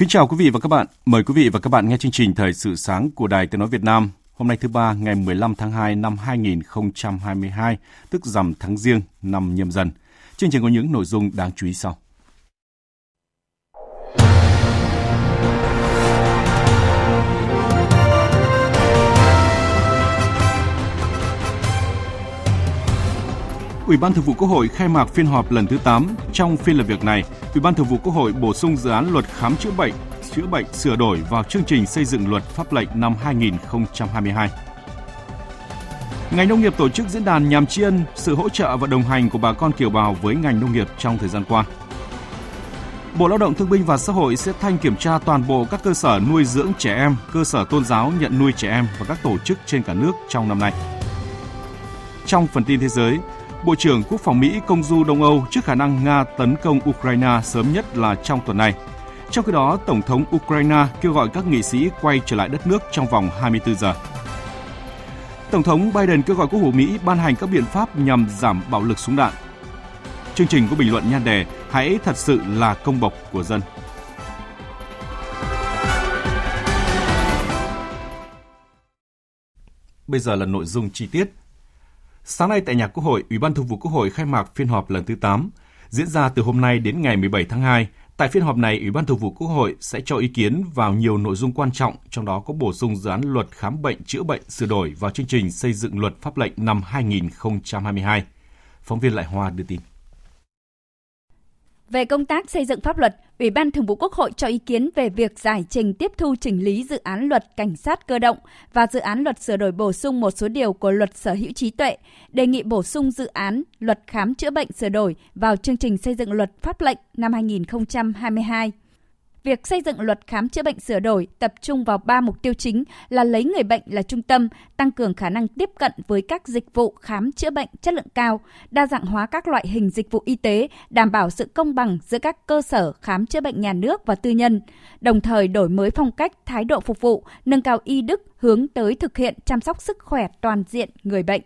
Kính chào quý vị và các bạn. Mời quý vị và các bạn nghe chương trình Thời sự sáng của Đài Tiếng Nói Việt Nam. Hôm nay thứ ba ngày 15 tháng 2 năm 2022, tức rằm tháng Giêng năm nhâm dần. Chương trình có những nội dung đáng chú ý sau. Ủy ban Thường vụ Quốc hội khai mạc phiên họp lần thứ 8. Trong phiên làm việc này, Ủy ban Thường vụ Quốc hội bổ sung dự án luật khám chữa bệnh, chữa bệnh sửa đổi vào chương trình xây dựng luật pháp lệnh năm 2022. Ngành nông nghiệp tổ chức diễn đàn nhằm tri ân sự hỗ trợ và đồng hành của bà con kiều bào với ngành nông nghiệp trong thời gian qua. Bộ Lao động Thương binh và Xã hội sẽ thanh kiểm tra toàn bộ các cơ sở nuôi dưỡng trẻ em, cơ sở tôn giáo nhận nuôi trẻ em và các tổ chức trên cả nước trong năm nay. Trong phần tin thế giới, Bộ trưởng Quốc phòng Mỹ công du Đông Âu trước khả năng Nga tấn công Ukraine sớm nhất là trong tuần này. Trong khi đó, Tổng thống Ukraine kêu gọi các nghị sĩ quay trở lại đất nước trong vòng 24 giờ. Tổng thống Biden kêu gọi Quốc hội Mỹ ban hành các biện pháp nhằm giảm bạo lực súng đạn. Chương trình có bình luận nhan đề Hãy thật sự là công bộc của dân. Bây giờ là nội dung chi tiết. Sáng nay tại nhà Quốc hội, Ủy ban Thường vụ Quốc hội khai mạc phiên họp lần thứ 8, diễn ra từ hôm nay đến ngày 17 tháng 2. Tại phiên họp này, Ủy ban Thường vụ Quốc hội sẽ cho ý kiến vào nhiều nội dung quan trọng, trong đó có bổ sung dự án luật khám bệnh chữa bệnh sửa đổi vào chương trình xây dựng luật pháp lệnh năm 2022. Phóng viên Lại Hoa đưa tin. Về công tác xây dựng pháp luật, Ủy ban Thường vụ Quốc hội cho ý kiến về việc giải trình tiếp thu chỉnh lý dự án luật cảnh sát cơ động và dự án luật sửa đổi bổ sung một số điều của luật sở hữu trí tuệ, đề nghị bổ sung dự án luật khám chữa bệnh sửa đổi vào chương trình xây dựng luật pháp lệnh năm 2022. Việc xây dựng luật khám chữa bệnh sửa đổi tập trung vào ba mục tiêu chính là lấy người bệnh là trung tâm, tăng cường khả năng tiếp cận với các dịch vụ khám chữa bệnh chất lượng cao, đa dạng hóa các loại hình dịch vụ y tế, đảm bảo sự công bằng giữa các cơ sở khám chữa bệnh nhà nước và tư nhân, đồng thời đổi mới phong cách, thái độ phục vụ, nâng cao y đức hướng tới thực hiện chăm sóc sức khỏe toàn diện người bệnh.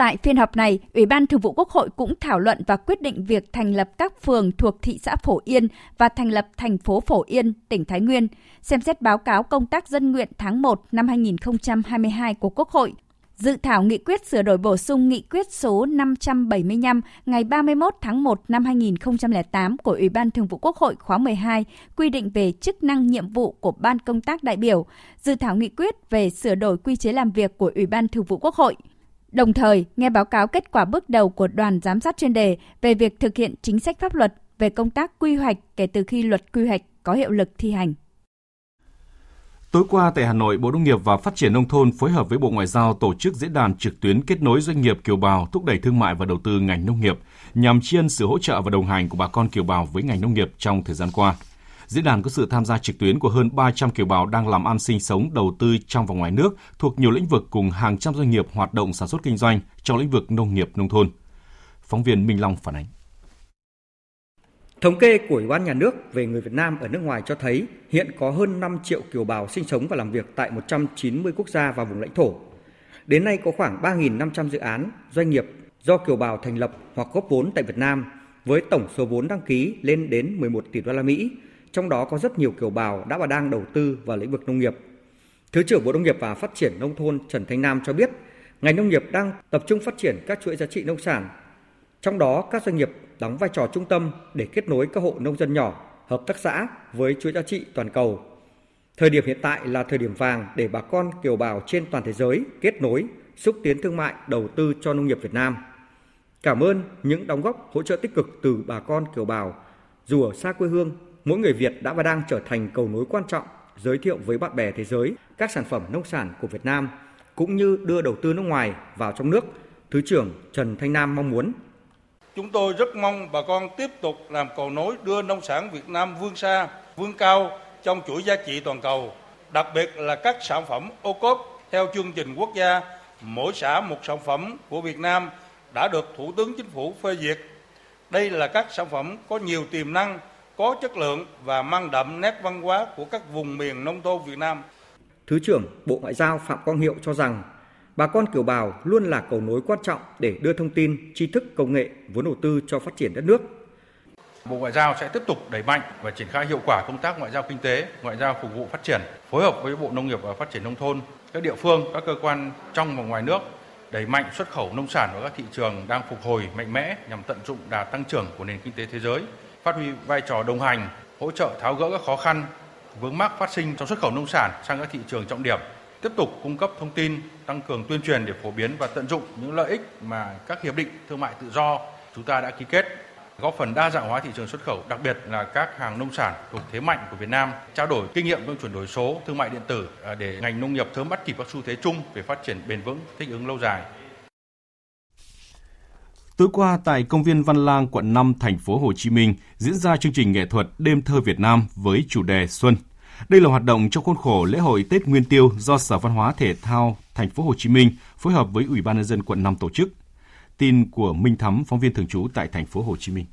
Tại phiên họp này, Ủy ban Thường vụ Quốc hội cũng thảo luận và quyết định việc thành lập các phường thuộc thị xã Phổ Yên và thành lập thành phố Phổ Yên, tỉnh Thái Nguyên, xem xét báo cáo công tác dân nguyện tháng 1 năm 2022 của Quốc hội, dự thảo nghị quyết sửa đổi bổ sung nghị quyết số 575 ngày 31 tháng 1 năm 2008 của Ủy ban Thường vụ Quốc hội khóa 12 quy định về chức năng nhiệm vụ của ban công tác đại biểu, dự thảo nghị quyết về sửa đổi quy chế làm việc của Ủy ban Thường vụ Quốc hội – Đồng thời, nghe báo cáo kết quả bước đầu của đoàn giám sát chuyên đề về việc thực hiện chính sách pháp luật về công tác quy hoạch kể từ khi luật quy hoạch có hiệu lực thi hành. Tối qua tại Hà Nội, Bộ Nông nghiệp và Phát triển Nông thôn phối hợp với Bộ Ngoại giao tổ chức diễn đàn trực tuyến kết nối doanh nghiệp kiều bào thúc đẩy thương mại và đầu tư ngành nông nghiệp nhằm tri ân sự hỗ trợ và đồng hành của bà con kiều bào với ngành nông nghiệp trong thời gian qua. Diễn đàn có sự tham gia trực tuyến của hơn 300 kiều bào đang làm ăn sinh sống, đầu tư trong và ngoài nước thuộc nhiều lĩnh vực cùng hàng trăm doanh nghiệp hoạt động sản xuất kinh doanh trong lĩnh vực nông nghiệp nông thôn. Phóng viên Minh Long phản ánh. Thống kê của Ủy ban Nhà nước về người Việt Nam ở nước ngoài cho thấy hiện có hơn 5 triệu kiều bào sinh sống và làm việc tại 190 quốc gia và vùng lãnh thổ. Đến nay có khoảng 3.500 dự án, doanh nghiệp do kiều bào thành lập hoặc góp vốn tại Việt Nam với tổng số vốn đăng ký lên đến 11 tỷ đô la Mỹ, trong đó có rất nhiều kiều bào đã và đang đầu tư vào lĩnh vực nông nghiệp. Thứ trưởng Bộ Nông nghiệp và Phát triển Nông thôn Trần Thanh Nam cho biết, ngành nông nghiệp đang tập trung phát triển các chuỗi giá trị nông sản. Trong đó, các doanh nghiệp đóng vai trò trung tâm để kết nối các hộ nông dân nhỏ, hợp tác xã với chuỗi giá trị toàn cầu. Thời điểm hiện tại là thời điểm vàng để bà con kiều bào trên toàn thế giới kết nối, xúc tiến thương mại, đầu tư cho nông nghiệp Việt Nam. Cảm ơn những đóng góp hỗ trợ tích cực từ bà con kiều bào. Dù ở xa quê hương, mỗi người Việt đã và đang trở thành cầu nối quan trọng giới thiệu với bạn bè thế giới các sản phẩm nông sản của Việt Nam cũng như đưa đầu tư nước ngoài vào trong nước, Thứ trưởng Trần Thanh Nam mong muốn. Chúng tôi rất mong bà con tiếp tục làm cầu nối đưa nông sản Việt Nam vươn xa, vươn cao trong chuỗi giá trị toàn cầu, đặc biệt là các sản phẩm ô cốp theo chương trình quốc gia mỗi xã một sản phẩm của Việt Nam đã được Thủ tướng Chính phủ phê duyệt. Đây là các sản phẩm có nhiều tiềm năng, có chất lượng và mang đậm nét văn hóa của các vùng miền nông thôn Việt Nam. Thứ trưởng Bộ Ngoại giao Phạm Quang Hiệu cho rằng bà con kiều bào luôn là cầu nối quan trọng để đưa thông tin, tri thức, công nghệ, vốn đầu tư cho phát triển đất nước. Bộ Ngoại giao sẽ tiếp tục đẩy mạnh và triển khai hiệu quả công tác ngoại giao kinh tế, ngoại giao phục vụ phát triển, phối hợp với Bộ Nông nghiệp và Phát triển nông thôn, các địa phương, các cơ quan trong và ngoài nước đẩy mạnh xuất khẩu nông sản vào các thị trường đang phục hồi mạnh mẽ nhằm tận dụng đà tăng trưởng của nền kinh tế thế giới, phát huy vai trò đồng hành, hỗ trợ tháo gỡ các khó khăn, vướng mắc phát sinh trong xuất khẩu nông sản sang các thị trường trọng điểm, tiếp tục cung cấp thông tin, tăng cường tuyên truyền để phổ biến và tận dụng những lợi ích mà các hiệp định thương mại tự do chúng ta đã ký kết góp phần đa dạng hóa thị trường xuất khẩu, đặc biệt là các hàng nông sản thuộc thế mạnh của Việt Nam, trao đổi kinh nghiệm trong chuyển đổi số, thương mại điện tử à, để ngành nông nghiệp sớm bắt kịp các xu thế chung về phát triển bền vững, thích ứng lâu dài. Tối qua tại công viên Văn Lang, quận 5, thành phố Hồ Chí Minh diễn ra chương trình nghệ thuật Đêm thơ Việt Nam với chủ đề Xuân. Đây là hoạt động trong khuôn khổ lễ hội Tết Nguyên Tiêu do Sở Văn hóa Thể thao thành phố Hồ Chí Minh phối hợp với Ủy ban nhân dân quận 5 tổ chức. Tin của Minh Thắm, phóng viên thường trú tại thành phố Hồ Chí Minh.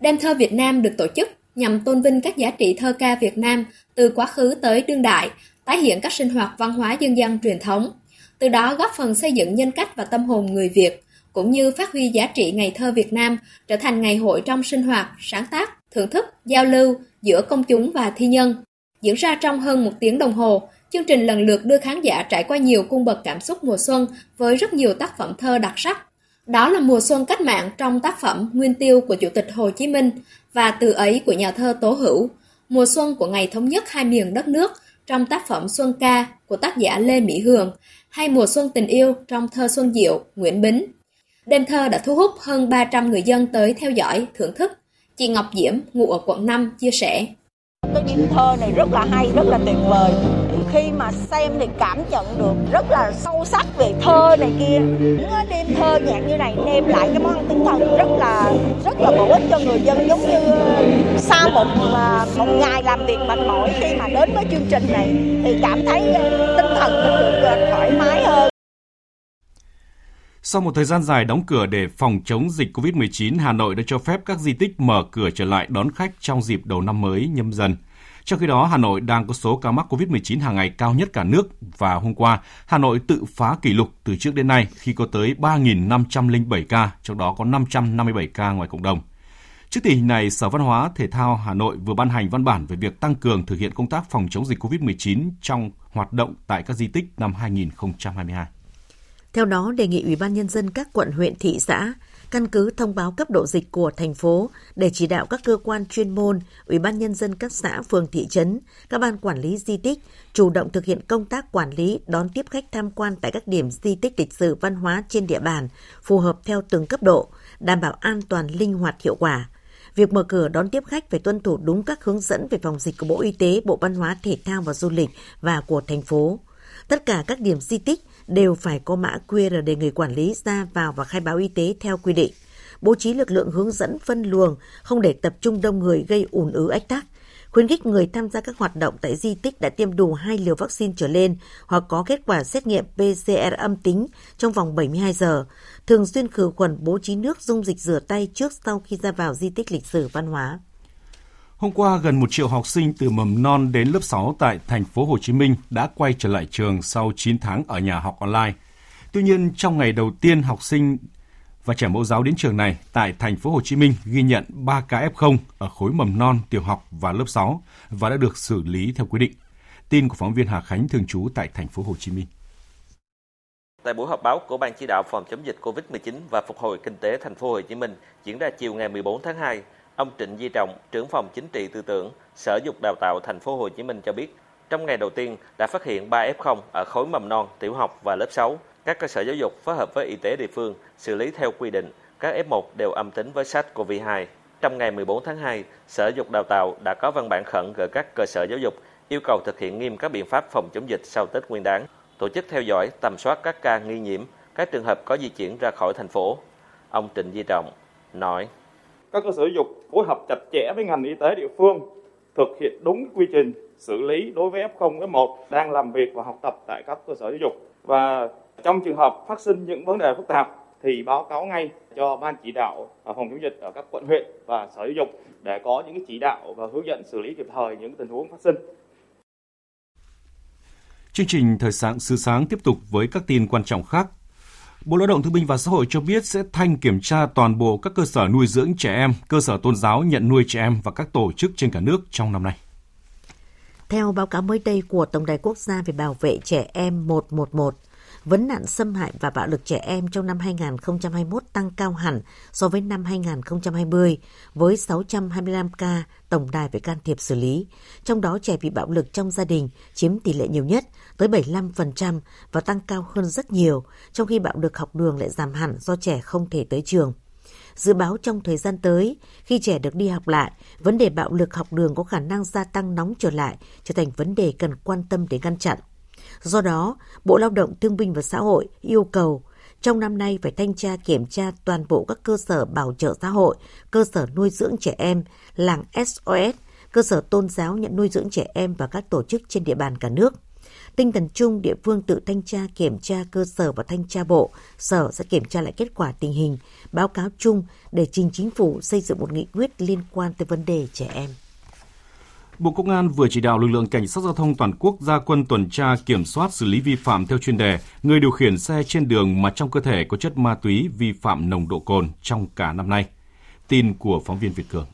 Đêm thơ Việt Nam được tổ chức nhằm tôn vinh các giá trị thơ ca Việt Nam từ quá khứ tới đương đại, tái hiện các sinh hoạt văn hóa dân gian truyền thống, từ đó góp phần xây dựng nhân cách và tâm hồn người Việt, cũng như phát huy giá trị ngày thơ Việt Nam trở thành ngày hội trong sinh hoạt, sáng tác, thưởng thức, giao lưu giữa công chúng và thi nhân. Diễn ra trong hơn một tiếng đồng hồ, chương trình lần lượt đưa khán giả trải qua nhiều cung bậc cảm xúc mùa xuân với rất nhiều tác phẩm thơ đặc sắc. Đó là mùa xuân cách mạng trong tác phẩm Nguyên tiêu của Chủ tịch Hồ Chí Minh và từ ấy của nhà thơ Tố Hữu, mùa xuân của ngày thống nhất hai miền đất nước trong tác phẩm Xuân ca của tác giả Lê Mỹ Hường hay mùa xuân tình yêu trong thơ Xuân Diệu, Nguyễn Bính. Đêm thơ đã thu hút hơn 300 người dân tới theo dõi, thưởng thức. Chị Ngọc Diễm, ngụ ở quận 5, chia sẻ. Cái đêm thơ này rất là hay, rất là tuyệt vời. Khi mà xem thì cảm nhận được rất là sâu sắc về thơ này kia. Những đêm thơ nhạc như này đem lại cái món tinh thần rất là rất là bổ ích cho người dân giống như sau một à, một ngày làm việc mệt mỏi khi mà đến với chương trình này thì cảm thấy tinh thần được à, thoải mái hơn. Sau một thời gian dài đóng cửa để phòng chống dịch COVID-19, Hà Nội đã cho phép các di tích mở cửa trở lại đón khách trong dịp đầu năm mới nhâm dần. Trong khi đó, Hà Nội đang có số ca mắc COVID-19 hàng ngày cao nhất cả nước và hôm qua, Hà Nội tự phá kỷ lục từ trước đến nay khi có tới 3.507 ca, trong đó có 557 ca ngoài cộng đồng. Trước tình hình này, Sở Văn hóa Thể thao Hà Nội vừa ban hành văn bản về việc tăng cường thực hiện công tác phòng chống dịch COVID-19 trong hoạt động tại các di tích năm 2022. Theo đó, đề nghị Ủy ban Nhân dân các quận, huyện, thị xã căn cứ thông báo cấp độ dịch của thành phố để chỉ đạo các cơ quan chuyên môn, Ủy ban Nhân dân các xã, phường, thị trấn, các ban quản lý di tích chủ động thực hiện công tác quản lý, đón tiếp khách tham quan tại các điểm di tích lịch sử văn hóa trên địa bàn, phù hợp theo từng cấp độ, đảm bảo an toàn, linh hoạt, hiệu quả. Việc mở cửa đón tiếp khách phải tuân thủ đúng các hướng dẫn về phòng dịch của Bộ Y tế, Bộ Văn hóa, Thể thao và Du lịch và của thành phố. Tất cả các điểm di tích đều phải có mã QR để người quản lý ra vào và khai báo y tế theo quy định. Bố trí lực lượng hướng dẫn phân luồng, không để tập trung đông người gây ùn ứ ách tắc. Khuyến khích người tham gia các hoạt động tại di tích đã tiêm đủ hai liều vaccine trở lên hoặc có kết quả xét nghiệm PCR âm tính trong vòng 72 giờ. Thường xuyên khử khuẩn bố trí nước dung dịch rửa tay trước sau khi ra vào di tích lịch sử văn hóa. Hôm qua, gần một triệu học sinh từ mầm non đến lớp 6 tại thành phố Hồ Chí Minh đã quay trở lại trường sau 9 tháng ở nhà học online. Tuy nhiên, trong ngày đầu tiên học sinh và trẻ mẫu giáo đến trường này tại thành phố Hồ Chí Minh ghi nhận 3 ca F0 ở khối mầm non, tiểu học và lớp 6 và đã được xử lý theo quy định. Tin của phóng viên Hà Khánh thường trú tại thành phố Hồ Chí Minh. Tại buổi họp báo của Ban chỉ đạo phòng chống dịch COVID-19 và phục hồi kinh tế thành phố Hồ Chí Minh diễn ra chiều ngày 14 tháng 2, Ông Trịnh Di Trọng, trưởng phòng chính trị tư tưởng, Sở Dục Đào tạo thành phố Hồ Chí Minh cho biết, trong ngày đầu tiên đã phát hiện 3 F0 ở khối mầm non, tiểu học và lớp 6. Các cơ sở giáo dục phối hợp với y tế địa phương xử lý theo quy định, các F1 đều âm tính với SARS-CoV-2. Trong ngày 14 tháng 2, Sở dục Đào tạo đã có văn bản khẩn gửi các cơ sở giáo dục yêu cầu thực hiện nghiêm các biện pháp phòng chống dịch sau Tết Nguyên đán, tổ chức theo dõi, tầm soát các ca nghi nhiễm, các trường hợp có di chuyển ra khỏi thành phố. Ông Trịnh Di Trọng nói: các cơ sở giáo dục phối hợp chặt chẽ với ngành y tế địa phương, thực hiện đúng quy trình xử lý đối với F0, F1 đang làm việc và học tập tại các cơ sở giáo dục và trong trường hợp phát sinh những vấn đề phức tạp thì báo cáo ngay cho ban chỉ đạo phòng chống dịch ở các quận huyện và sở giáo dục để có những chỉ đạo và hướng dẫn xử lý kịp thời những tình huống phát sinh. Chương trình Thời sáng sư Sáng tiếp tục với các tin quan trọng khác. Bộ Lao động Thương binh và Xã hội cho biết sẽ thanh kiểm tra toàn bộ các cơ sở nuôi dưỡng trẻ em, cơ sở tôn giáo nhận nuôi trẻ em và các tổ chức trên cả nước trong năm nay. Theo báo cáo mới đây của Tổng đài Quốc gia về bảo vệ trẻ em 111, vấn nạn xâm hại và bạo lực trẻ em trong năm 2021 tăng cao hẳn so với năm 2020 với 625 ca tổng đài phải can thiệp xử lý. Trong đó trẻ bị bạo lực trong gia đình chiếm tỷ lệ nhiều nhất tới 75% và tăng cao hơn rất nhiều, trong khi bạo lực học đường lại giảm hẳn do trẻ không thể tới trường. Dự báo trong thời gian tới, khi trẻ được đi học lại, vấn đề bạo lực học đường có khả năng gia tăng nóng trở lại, trở thành vấn đề cần quan tâm để ngăn chặn. Do đó, Bộ Lao động Thương binh và Xã hội yêu cầu trong năm nay phải thanh tra kiểm tra toàn bộ các cơ sở bảo trợ xã hội, cơ sở nuôi dưỡng trẻ em, làng SOS, cơ sở tôn giáo nhận nuôi dưỡng trẻ em và các tổ chức trên địa bàn cả nước. Tinh thần chung địa phương tự thanh tra kiểm tra cơ sở và thanh tra bộ, sở sẽ kiểm tra lại kết quả tình hình, báo cáo chung để trình chính phủ xây dựng một nghị quyết liên quan tới vấn đề trẻ em. Bộ Công an vừa chỉ đạo lực lượng cảnh sát giao thông toàn quốc ra quân tuần tra kiểm soát xử lý vi phạm theo chuyên đề người điều khiển xe trên đường mà trong cơ thể có chất ma túy vi phạm nồng độ cồn trong cả năm nay. Tin của phóng viên Việt Cường.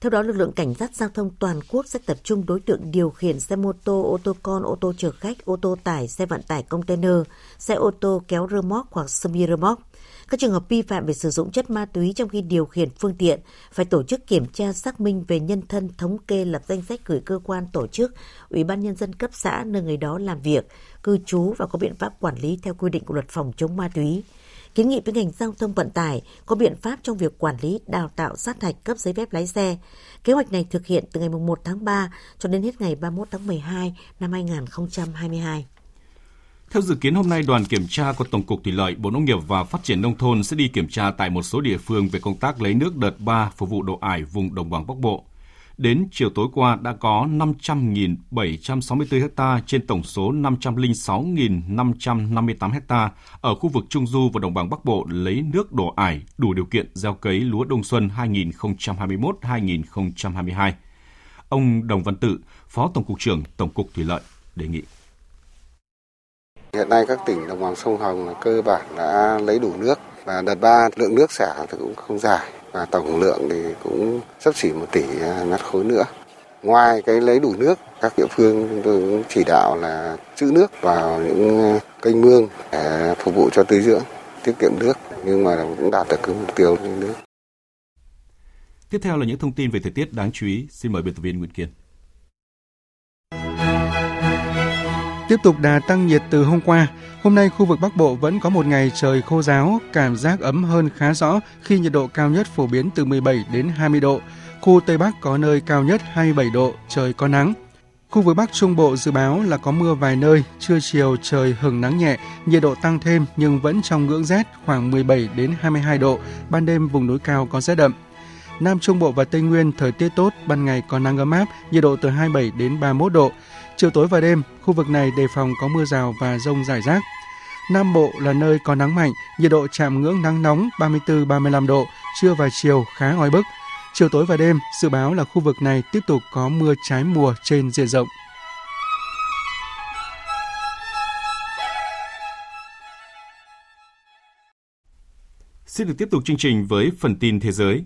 Theo đó, lực lượng cảnh sát giao thông toàn quốc sẽ tập trung đối tượng điều khiển xe mô tô, ô tô con, ô tô chở khách, ô tô tải, xe vận tải container, xe ô tô kéo rơ móc hoặc semi rơ móc. Các trường hợp vi phạm về sử dụng chất ma túy trong khi điều khiển phương tiện phải tổ chức kiểm tra xác minh về nhân thân, thống kê lập danh sách gửi cơ quan tổ chức, ủy ban nhân dân cấp xã nơi người đó làm việc, cư trú và có biện pháp quản lý theo quy định của luật phòng chống ma túy kiến nghị với ngành giao thông vận tải có biện pháp trong việc quản lý, đào tạo, sát hạch cấp giấy phép lái xe. Kế hoạch này thực hiện từ ngày 1 tháng 3 cho đến hết ngày 31 tháng 12 năm 2022. Theo dự kiến hôm nay, đoàn kiểm tra của Tổng cục Thủy lợi, Bộ Nông nghiệp và Phát triển Nông thôn sẽ đi kiểm tra tại một số địa phương về công tác lấy nước đợt 3 phục vụ độ ải vùng đồng bằng Bắc Bộ. Đến chiều tối qua đã có 500.764 ha trên tổng số 506.558 ha ở khu vực Trung Du và Đồng bằng Bắc Bộ lấy nước đổ ải đủ điều kiện gieo cấy lúa đông xuân 2021-2022. Ông Đồng Văn Tự, Phó Tổng cục trưởng Tổng cục Thủy lợi đề nghị. Hiện nay các tỉnh đồng bằng sông Hồng cơ bản đã lấy đủ nước và đợt 3 lượng nước xả thì cũng không dài và tổng lượng thì cũng sắp xỉ một tỷ à, mét khối nữa. Ngoài cái lấy đủ nước, các địa phương chúng tôi cũng chỉ đạo là trữ nước vào những à, kênh mương để phục vụ cho tưới dưỡng, tiết kiệm nước nhưng mà cũng đạt được cái mục tiêu nước. Tiếp theo là những thông tin về thời tiết đáng chú ý. Xin mời biên tập viên Nguyễn Kiên. Tiếp tục đà tăng nhiệt từ hôm qua, hôm nay khu vực Bắc Bộ vẫn có một ngày trời khô ráo, cảm giác ấm hơn khá rõ khi nhiệt độ cao nhất phổ biến từ 17 đến 20 độ. Khu Tây Bắc có nơi cao nhất 27 độ, trời có nắng. Khu vực Bắc Trung Bộ dự báo là có mưa vài nơi, trưa chiều trời hừng nắng nhẹ, nhiệt độ tăng thêm nhưng vẫn trong ngưỡng rét khoảng 17 đến 22 độ, ban đêm vùng núi cao có rét đậm. Nam Trung Bộ và Tây Nguyên thời tiết tốt, ban ngày có nắng ấm áp, nhiệt độ từ 27 đến 31 độ. Chiều tối và đêm, khu vực này đề phòng có mưa rào và rông rải rác. Nam Bộ là nơi có nắng mạnh, nhiệt độ chạm ngưỡng nắng nóng 34-35 độ, trưa và chiều khá oi bức. Chiều tối và đêm, dự báo là khu vực này tiếp tục có mưa trái mùa trên diện rộng. Xin được tiếp tục chương trình với phần tin thế giới.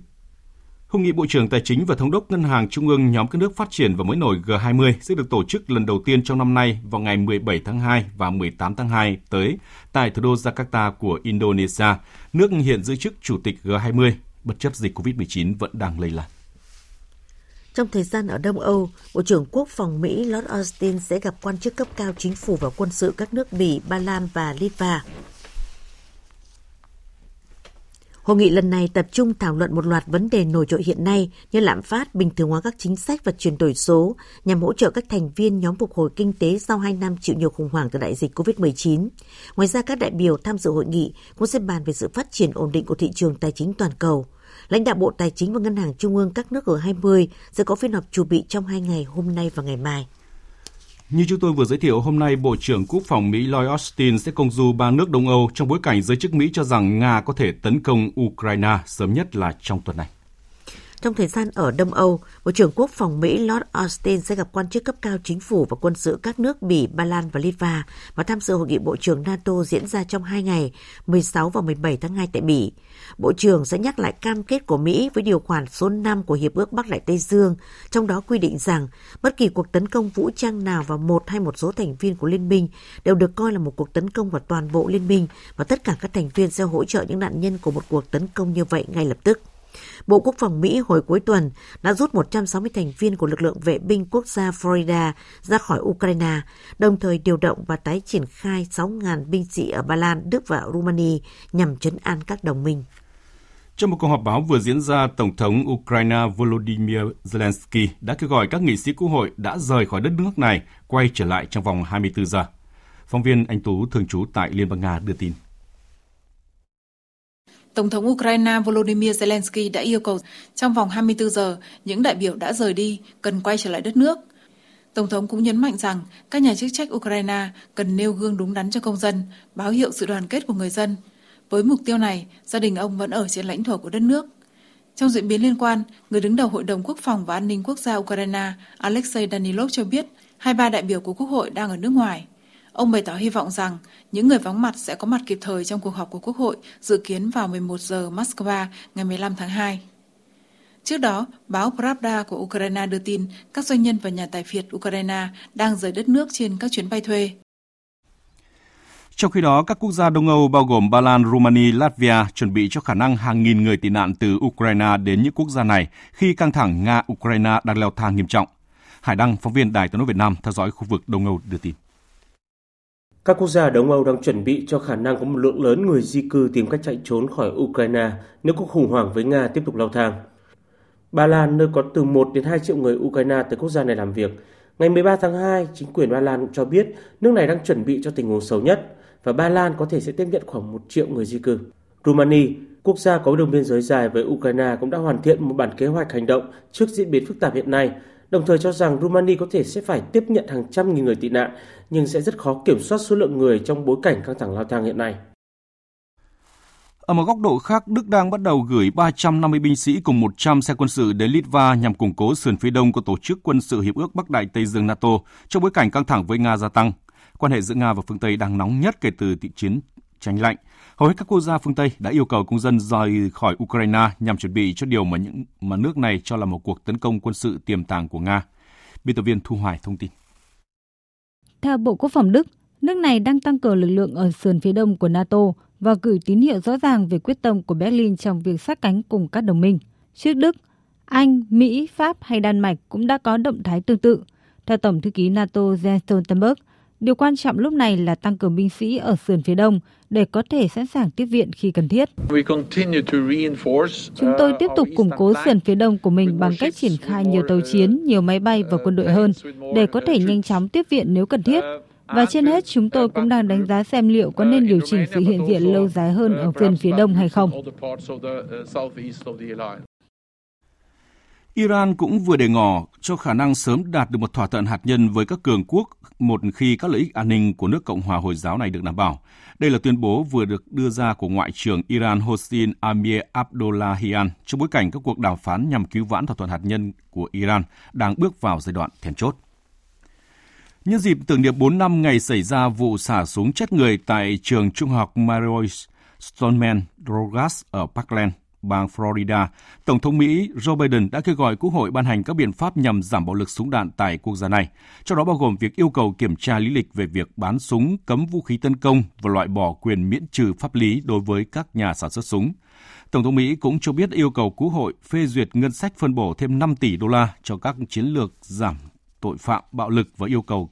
Hội nghị Bộ trưởng Tài chính và Thống đốc Ngân hàng Trung ương nhóm các nước phát triển và mới nổi G20 sẽ được tổ chức lần đầu tiên trong năm nay vào ngày 17 tháng 2 và 18 tháng 2 tới tại thủ đô Jakarta của Indonesia, nước hiện giữ chức Chủ tịch G20 bất chấp dịch COVID-19 vẫn đang lây lan. Trong thời gian ở Đông Âu, Bộ trưởng Quốc phòng Mỹ Lord Austin sẽ gặp quan chức cấp cao chính phủ và quân sự các nước Bỉ, Ba Lan và Litva. Hội nghị lần này tập trung thảo luận một loạt vấn đề nổi trội hiện nay như lạm phát, bình thường hóa các chính sách và chuyển đổi số nhằm hỗ trợ các thành viên nhóm phục hồi kinh tế sau 2 năm chịu nhiều khủng hoảng từ đại dịch COVID-19. Ngoài ra, các đại biểu tham dự hội nghị cũng sẽ bàn về sự phát triển ổn định của thị trường tài chính toàn cầu. Lãnh đạo Bộ Tài chính và Ngân hàng Trung ương các nước G20 sẽ có phiên họp chủ bị trong hai ngày hôm nay và ngày mai. Như chúng tôi vừa giới thiệu, hôm nay Bộ trưởng Quốc phòng Mỹ Lloyd Austin sẽ công du ba nước Đông Âu trong bối cảnh giới chức Mỹ cho rằng Nga có thể tấn công Ukraine sớm nhất là trong tuần này. Trong thời gian ở Đông Âu, Bộ trưởng Quốc phòng Mỹ Lord Austin sẽ gặp quan chức cấp cao chính phủ và quân sự các nước Bỉ, Ba Lan và Litva và tham dự hội nghị Bộ trưởng NATO diễn ra trong hai ngày 16 và 17 tháng 2 tại Bỉ. Bộ trưởng sẽ nhắc lại cam kết của Mỹ với điều khoản số 5 của Hiệp ước Bắc Đại Tây Dương, trong đó quy định rằng bất kỳ cuộc tấn công vũ trang nào vào một hay một số thành viên của Liên minh đều được coi là một cuộc tấn công vào toàn bộ Liên minh và tất cả các thành viên sẽ hỗ trợ những nạn nhân của một cuộc tấn công như vậy ngay lập tức. Bộ Quốc phòng Mỹ hồi cuối tuần đã rút 160 thành viên của lực lượng vệ binh quốc gia Florida ra khỏi Ukraine, đồng thời điều động và tái triển khai 6.000 binh sĩ ở Ba Lan, Đức và Romania nhằm chấn an các đồng minh. Trong một cuộc họp báo vừa diễn ra, Tổng thống Ukraine Volodymyr Zelensky đã kêu gọi các nghị sĩ quốc hội đã rời khỏi đất nước này quay trở lại trong vòng 24 giờ. Phóng viên Anh Tú thường trú tại Liên bang Nga đưa tin. Tổng thống Ukraine Volodymyr Zelensky đã yêu cầu trong vòng 24 giờ, những đại biểu đã rời đi cần quay trở lại đất nước. Tổng thống cũng nhấn mạnh rằng các nhà chức trách Ukraine cần nêu gương đúng đắn cho công dân, báo hiệu sự đoàn kết của người dân. Với mục tiêu này, gia đình ông vẫn ở trên lãnh thổ của đất nước. Trong diễn biến liên quan, người đứng đầu Hội đồng Quốc phòng và An ninh Quốc gia Ukraine Alexei Danilov cho biết hai ba đại biểu của Quốc hội đang ở nước ngoài. Ông bày tỏ hy vọng rằng những người vắng mặt sẽ có mặt kịp thời trong cuộc họp của Quốc hội dự kiến vào 11 giờ Moscow ngày 15 tháng 2. Trước đó, báo Pravda của Ukraine đưa tin các doanh nhân và nhà tài phiệt Ukraine đang rời đất nước trên các chuyến bay thuê. Trong khi đó, các quốc gia Đông Âu bao gồm Ba Lan, Romania, Latvia chuẩn bị cho khả năng hàng nghìn người tị nạn từ Ukraine đến những quốc gia này khi căng thẳng Nga-Ukraine đang leo thang nghiêm trọng. Hải Đăng, phóng viên Đài tiếng nói Việt Nam theo dõi khu vực Đông Âu đưa tin. Các quốc gia Đông Âu đang chuẩn bị cho khả năng có một lượng lớn người di cư tìm cách chạy trốn khỏi Ukraine nếu cuộc khủng hoảng với Nga tiếp tục leo thang. Ba Lan, nơi có từ 1 đến 2 triệu người Ukraine tới quốc gia này làm việc, ngày 13 tháng 2, chính quyền Ba Lan cho biết nước này đang chuẩn bị cho tình huống xấu nhất và Ba Lan có thể sẽ tiếp nhận khoảng 1 triệu người di cư. Romania, quốc gia có đường biên giới dài với Ukraine cũng đã hoàn thiện một bản kế hoạch hành động trước diễn biến phức tạp hiện nay đồng thời cho rằng Rumani có thể sẽ phải tiếp nhận hàng trăm nghìn người tị nạn, nhưng sẽ rất khó kiểm soát số lượng người trong bối cảnh căng thẳng lao thang hiện nay. Ở một góc độ khác, Đức đang bắt đầu gửi 350 binh sĩ cùng 100 xe quân sự đến Litva nhằm củng cố sườn phía đông của Tổ chức Quân sự Hiệp ước Bắc Đại Tây Dương NATO trong bối cảnh căng thẳng với Nga gia tăng. Quan hệ giữa Nga và phương Tây đang nóng nhất kể từ thị chiến tranh lạnh. Hầu hết các quốc gia phương Tây đã yêu cầu công dân rời khỏi Ukraine nhằm chuẩn bị cho điều mà những mà nước này cho là một cuộc tấn công quân sự tiềm tàng của Nga. Biên tập viên Thu Hoài thông tin. Theo Bộ Quốc phòng Đức, nước này đang tăng cường lực lượng ở sườn phía đông của NATO và gửi tín hiệu rõ ràng về quyết tâm của Berlin trong việc sát cánh cùng các đồng minh. Trước Đức, Anh, Mỹ, Pháp hay Đan Mạch cũng đã có động thái tương tự. Theo Tổng thư ký NATO Jens Stoltenberg, Điều quan trọng lúc này là tăng cường binh sĩ ở sườn phía đông để có thể sẵn sàng tiếp viện khi cần thiết. Chúng tôi tiếp tục củng cố sườn phía đông của mình bằng cách triển khai nhiều tàu chiến, nhiều máy bay và quân đội hơn để có thể nhanh chóng tiếp viện nếu cần thiết. Và trên hết, chúng tôi cũng đang đánh giá xem liệu có nên điều chỉnh sự hiện diện lâu dài hơn ở sườn phía đông hay không. Iran cũng vừa để ngỏ cho khả năng sớm đạt được một thỏa thuận hạt nhân với các cường quốc một khi các lợi ích an ninh của nước Cộng hòa Hồi giáo này được đảm bảo. Đây là tuyên bố vừa được đưa ra của Ngoại trưởng Iran Hossein Amir Abdullahian trong bối cảnh các cuộc đàm phán nhằm cứu vãn thỏa thuận hạt nhân của Iran đang bước vào giai đoạn then chốt. Nhân dịp tưởng niệm 4 năm ngày xảy ra vụ xả súng chết người tại trường trung học Mario Stoneman Drogas ở Parkland, bang Florida, Tổng thống Mỹ Joe Biden đã kêu gọi Quốc hội ban hành các biện pháp nhằm giảm bạo lực súng đạn tại quốc gia này, trong đó bao gồm việc yêu cầu kiểm tra lý lịch về việc bán súng, cấm vũ khí tấn công và loại bỏ quyền miễn trừ pháp lý đối với các nhà sản xuất súng. Tổng thống Mỹ cũng cho biết yêu cầu Quốc hội phê duyệt ngân sách phân bổ thêm 5 tỷ đô la cho các chiến lược giảm tội phạm bạo lực và yêu cầu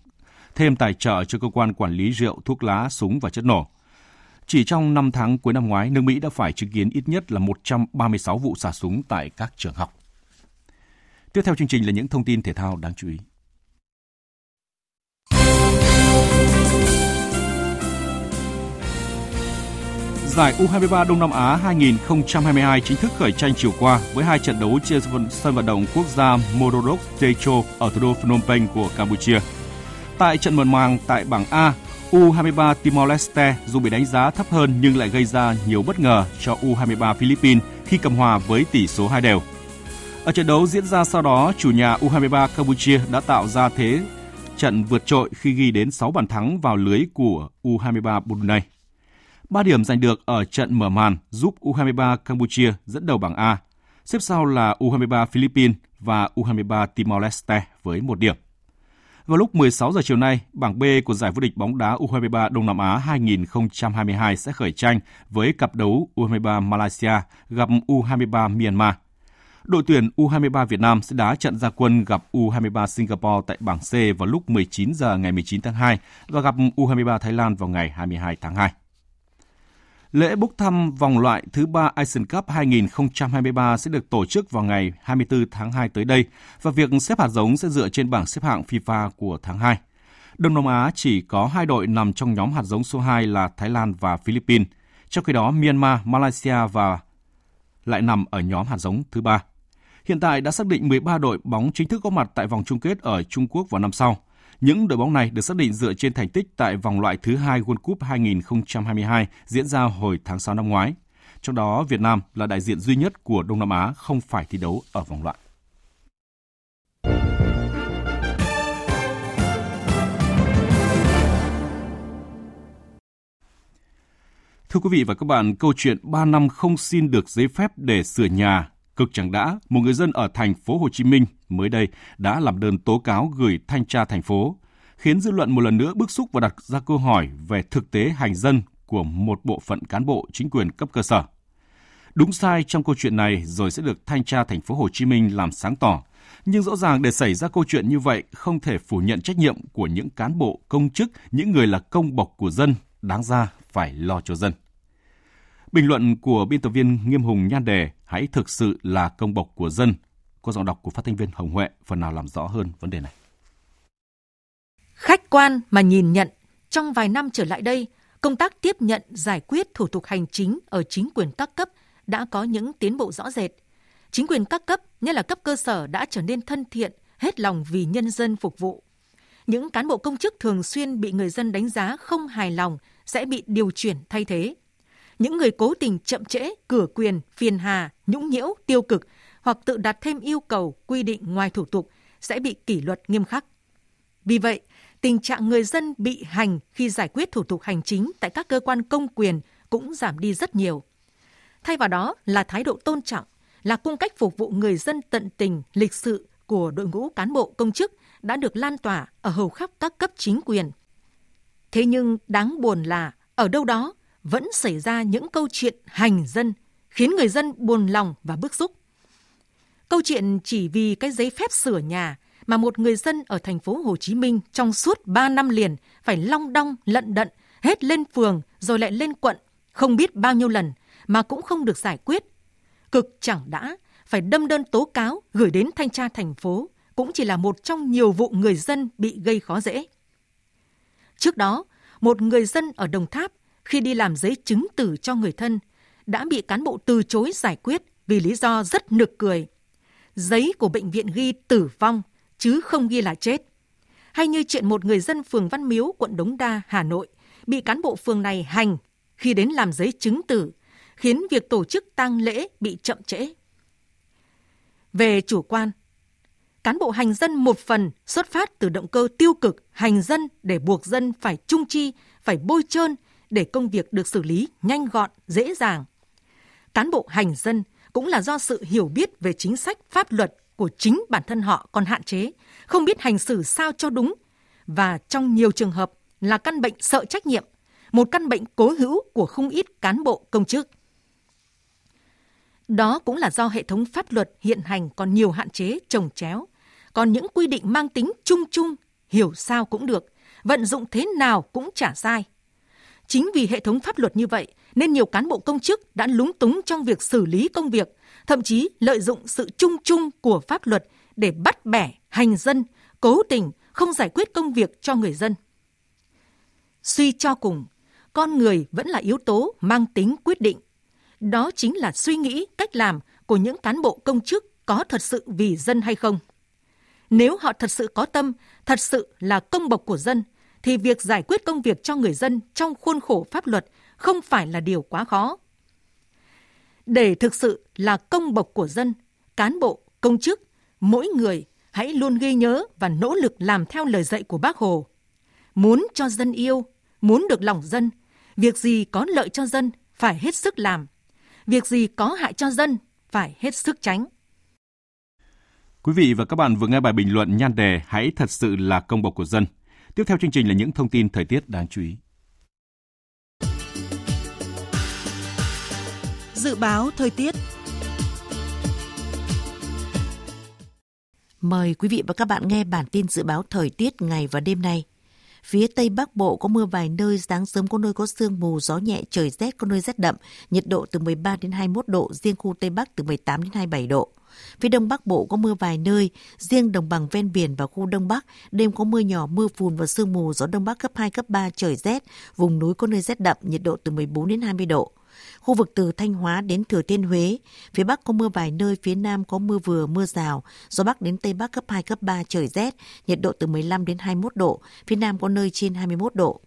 thêm tài trợ cho cơ quan quản lý rượu, thuốc lá, súng và chất nổ. Chỉ trong 5 tháng cuối năm ngoái, nước Mỹ đã phải chứng kiến ít nhất là 136 vụ xả súng tại các trường học. Tiếp theo chương trình là những thông tin thể thao đáng chú ý. Giải U23 Đông Nam Á 2022 chính thức khởi tranh chiều qua với hai trận đấu trên sân vận động quốc gia Morodok Techo ở thủ đô Phnom Penh của Campuchia. Tại trận mở màn tại bảng A, U23 Timor-Leste dù bị đánh giá thấp hơn nhưng lại gây ra nhiều bất ngờ cho U23 Philippines khi cầm hòa với tỷ số hai đều. Ở trận đấu diễn ra sau đó, chủ nhà U23 Campuchia đã tạo ra thế trận vượt trội khi ghi đến 6 bàn thắng vào lưới của U23 Brunei. 3 điểm giành được ở trận mở màn giúp U23 Campuchia dẫn đầu bảng A. Xếp sau là U23 Philippines và U23 Timor-Leste với một điểm. Vào lúc 16 giờ chiều nay, bảng B của giải vô địch bóng đá U23 Đông Nam Á 2022 sẽ khởi tranh với cặp đấu U23 Malaysia gặp U23 Myanmar. Đội tuyển U23 Việt Nam sẽ đá trận gia quân gặp U23 Singapore tại bảng C vào lúc 19 giờ ngày 19 tháng 2 và gặp U23 Thái Lan vào ngày 22 tháng 2. Lễ bốc thăm vòng loại thứ ba Asian Cup 2023 sẽ được tổ chức vào ngày 24 tháng 2 tới đây và việc xếp hạt giống sẽ dựa trên bảng xếp hạng FIFA của tháng 2. Đông Nam Á chỉ có hai đội nằm trong nhóm hạt giống số 2 là Thái Lan và Philippines, trong khi đó Myanmar, Malaysia và lại nằm ở nhóm hạt giống thứ ba. Hiện tại đã xác định 13 đội bóng chính thức có mặt tại vòng chung kết ở Trung Quốc vào năm sau. Những đội bóng này được xác định dựa trên thành tích tại vòng loại thứ hai World Cup 2022 diễn ra hồi tháng 6 năm ngoái. Trong đó, Việt Nam là đại diện duy nhất của Đông Nam Á không phải thi đấu ở vòng loại. Thưa quý vị và các bạn, câu chuyện 3 năm không xin được giấy phép để sửa nhà cực chẳng đã, một người dân ở thành phố Hồ Chí Minh mới đây đã làm đơn tố cáo gửi thanh tra thành phố, khiến dư luận một lần nữa bức xúc và đặt ra câu hỏi về thực tế hành dân của một bộ phận cán bộ chính quyền cấp cơ sở. Đúng sai trong câu chuyện này rồi sẽ được thanh tra thành phố Hồ Chí Minh làm sáng tỏ. Nhưng rõ ràng để xảy ra câu chuyện như vậy không thể phủ nhận trách nhiệm của những cán bộ, công chức, những người là công bộc của dân, đáng ra phải lo cho dân. Bình luận của biên tập viên Nghiêm Hùng nhan đề Hãy thực sự là công bộc của dân. Có giọng đọc của phát thanh viên Hồng Huệ phần nào làm rõ hơn vấn đề này. Khách quan mà nhìn nhận, trong vài năm trở lại đây, công tác tiếp nhận giải quyết thủ tục hành chính ở chính quyền các cấp đã có những tiến bộ rõ rệt. Chính quyền các cấp, nhất là cấp cơ sở đã trở nên thân thiện, hết lòng vì nhân dân phục vụ. Những cán bộ công chức thường xuyên bị người dân đánh giá không hài lòng sẽ bị điều chuyển thay thế những người cố tình chậm trễ, cửa quyền, phiền hà, nhũng nhiễu, tiêu cực hoặc tự đặt thêm yêu cầu quy định ngoài thủ tục sẽ bị kỷ luật nghiêm khắc. Vì vậy, tình trạng người dân bị hành khi giải quyết thủ tục hành chính tại các cơ quan công quyền cũng giảm đi rất nhiều. Thay vào đó là thái độ tôn trọng, là cung cách phục vụ người dân tận tình, lịch sự của đội ngũ cán bộ công chức đã được lan tỏa ở hầu khắp các cấp chính quyền. Thế nhưng đáng buồn là ở đâu đó vẫn xảy ra những câu chuyện hành dân khiến người dân buồn lòng và bức xúc. Câu chuyện chỉ vì cái giấy phép sửa nhà mà một người dân ở thành phố Hồ Chí Minh trong suốt 3 năm liền phải long đong lận đận hết lên phường rồi lại lên quận không biết bao nhiêu lần mà cũng không được giải quyết. Cực chẳng đã phải đâm đơn tố cáo gửi đến thanh tra thành phố cũng chỉ là một trong nhiều vụ người dân bị gây khó dễ. Trước đó, một người dân ở Đồng Tháp khi đi làm giấy chứng tử cho người thân đã bị cán bộ từ chối giải quyết vì lý do rất nực cười. Giấy của bệnh viện ghi tử vong chứ không ghi là chết. Hay như chuyện một người dân phường Văn Miếu, quận Đống Đa, Hà Nội bị cán bộ phường này hành khi đến làm giấy chứng tử, khiến việc tổ chức tang lễ bị chậm trễ. Về chủ quan, cán bộ hành dân một phần xuất phát từ động cơ tiêu cực hành dân để buộc dân phải trung chi, phải bôi trơn để công việc được xử lý nhanh gọn, dễ dàng. Cán bộ hành dân cũng là do sự hiểu biết về chính sách pháp luật của chính bản thân họ còn hạn chế, không biết hành xử sao cho đúng và trong nhiều trường hợp là căn bệnh sợ trách nhiệm, một căn bệnh cố hữu của không ít cán bộ công chức. Đó cũng là do hệ thống pháp luật hiện hành còn nhiều hạn chế trồng chéo, còn những quy định mang tính chung chung, hiểu sao cũng được, vận dụng thế nào cũng chả sai. Chính vì hệ thống pháp luật như vậy nên nhiều cán bộ công chức đã lúng túng trong việc xử lý công việc, thậm chí lợi dụng sự chung chung của pháp luật để bắt bẻ, hành dân, cố tình không giải quyết công việc cho người dân. Suy cho cùng, con người vẫn là yếu tố mang tính quyết định. Đó chính là suy nghĩ, cách làm của những cán bộ công chức có thật sự vì dân hay không. Nếu họ thật sự có tâm, thật sự là công bộc của dân, thì việc giải quyết công việc cho người dân trong khuôn khổ pháp luật không phải là điều quá khó. Để thực sự là công bộc của dân, cán bộ, công chức, mỗi người hãy luôn ghi nhớ và nỗ lực làm theo lời dạy của Bác Hồ. Muốn cho dân yêu, muốn được lòng dân, việc gì có lợi cho dân phải hết sức làm, việc gì có hại cho dân phải hết sức tránh. Quý vị và các bạn vừa nghe bài bình luận nhan đề Hãy thật sự là công bộc của dân. Tiếp theo chương trình là những thông tin thời tiết đáng chú ý. Dự báo thời tiết Mời quý vị và các bạn nghe bản tin dự báo thời tiết ngày và đêm nay. Phía Tây Bắc Bộ có mưa vài nơi, sáng sớm có nơi có sương mù, gió nhẹ, trời rét, có nơi rét đậm, nhiệt độ từ 13 đến 21 độ, riêng khu Tây Bắc từ 18 đến 27 độ. Phía Đông Bắc Bộ có mưa vài nơi, riêng đồng bằng ven biển và khu Đông Bắc, đêm có mưa nhỏ, mưa phùn và sương mù, gió Đông Bắc cấp 2, cấp 3, trời rét, vùng núi có nơi rét đậm, nhiệt độ từ 14 đến 20 độ. Khu vực từ Thanh Hóa đến Thừa Thiên Huế, phía Bắc có mưa vài nơi, phía Nam có mưa vừa, mưa rào, gió Bắc đến Tây Bắc cấp 2, cấp 3, trời rét, nhiệt độ từ 15 đến 21 độ, phía Nam có nơi trên 21 độ.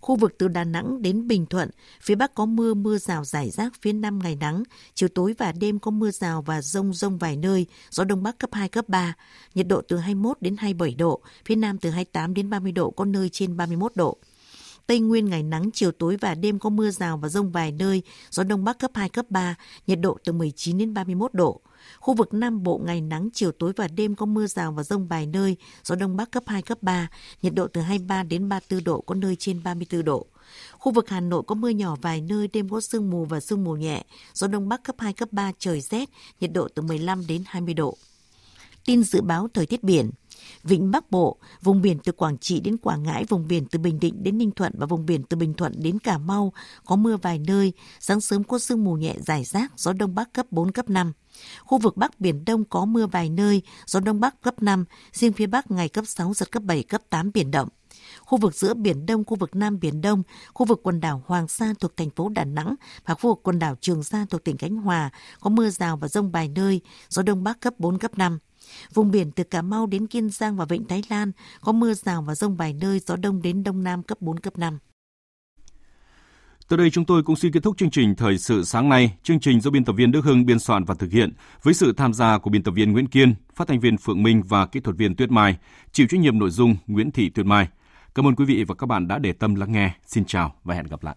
Khu vực từ Đà Nẵng đến Bình Thuận, phía Bắc có mưa, mưa rào rải rác, phía Nam ngày nắng, chiều tối và đêm có mưa rào và rông rông vài nơi, gió Đông Bắc cấp 2, cấp 3, nhiệt độ từ 21 đến 27 độ, phía Nam từ 28 đến 30 độ, có nơi trên 31 độ. Tây Nguyên ngày nắng, chiều tối và đêm có mưa rào và rông vài nơi, gió Đông Bắc cấp 2, cấp 3, nhiệt độ từ 19 đến 31 độ. Khu vực Nam Bộ ngày nắng, chiều tối và đêm có mưa rào và rông vài nơi, gió Đông Bắc cấp 2, cấp 3, nhiệt độ từ 23 đến 34 độ, có nơi trên 34 độ. Khu vực Hà Nội có mưa nhỏ vài nơi, đêm có sương mù và sương mù nhẹ, gió Đông Bắc cấp 2, cấp 3, trời rét, nhiệt độ từ 15 đến 20 độ. Tin dự báo thời tiết biển Vịnh Bắc Bộ, vùng biển từ Quảng Trị đến Quảng Ngãi, vùng biển từ Bình Định đến Ninh Thuận và vùng biển từ Bình Thuận đến Cà Mau có mưa vài nơi, sáng sớm có sương mù nhẹ rải rác, gió Đông Bắc cấp 4, cấp 5. Khu vực Bắc Biển Đông có mưa vài nơi, gió Đông Bắc cấp 5, riêng phía Bắc ngày cấp 6, giật cấp 7, cấp 8 biển động. Khu vực giữa Biển Đông, khu vực Nam Biển Đông, khu vực quần đảo Hoàng Sa thuộc thành phố Đà Nẵng và khu vực quần đảo Trường Sa thuộc tỉnh Khánh Hòa có mưa rào và rông vài nơi, gió Đông Bắc cấp 4, cấp 5. Vùng biển từ Cà Mau đến Kiên Giang và Vịnh Thái Lan có mưa rào và rông vài nơi, gió đông đến đông nam cấp 4, cấp 5. Tới đây chúng tôi cũng xin kết thúc chương trình Thời sự sáng nay. Chương trình do biên tập viên Đức Hưng biên soạn và thực hiện với sự tham gia của biên tập viên Nguyễn Kiên, phát thanh viên Phượng Minh và kỹ thuật viên Tuyết Mai, chịu trách nhiệm nội dung Nguyễn Thị Tuyết Mai. Cảm ơn quý vị và các bạn đã để tâm lắng nghe. Xin chào và hẹn gặp lại.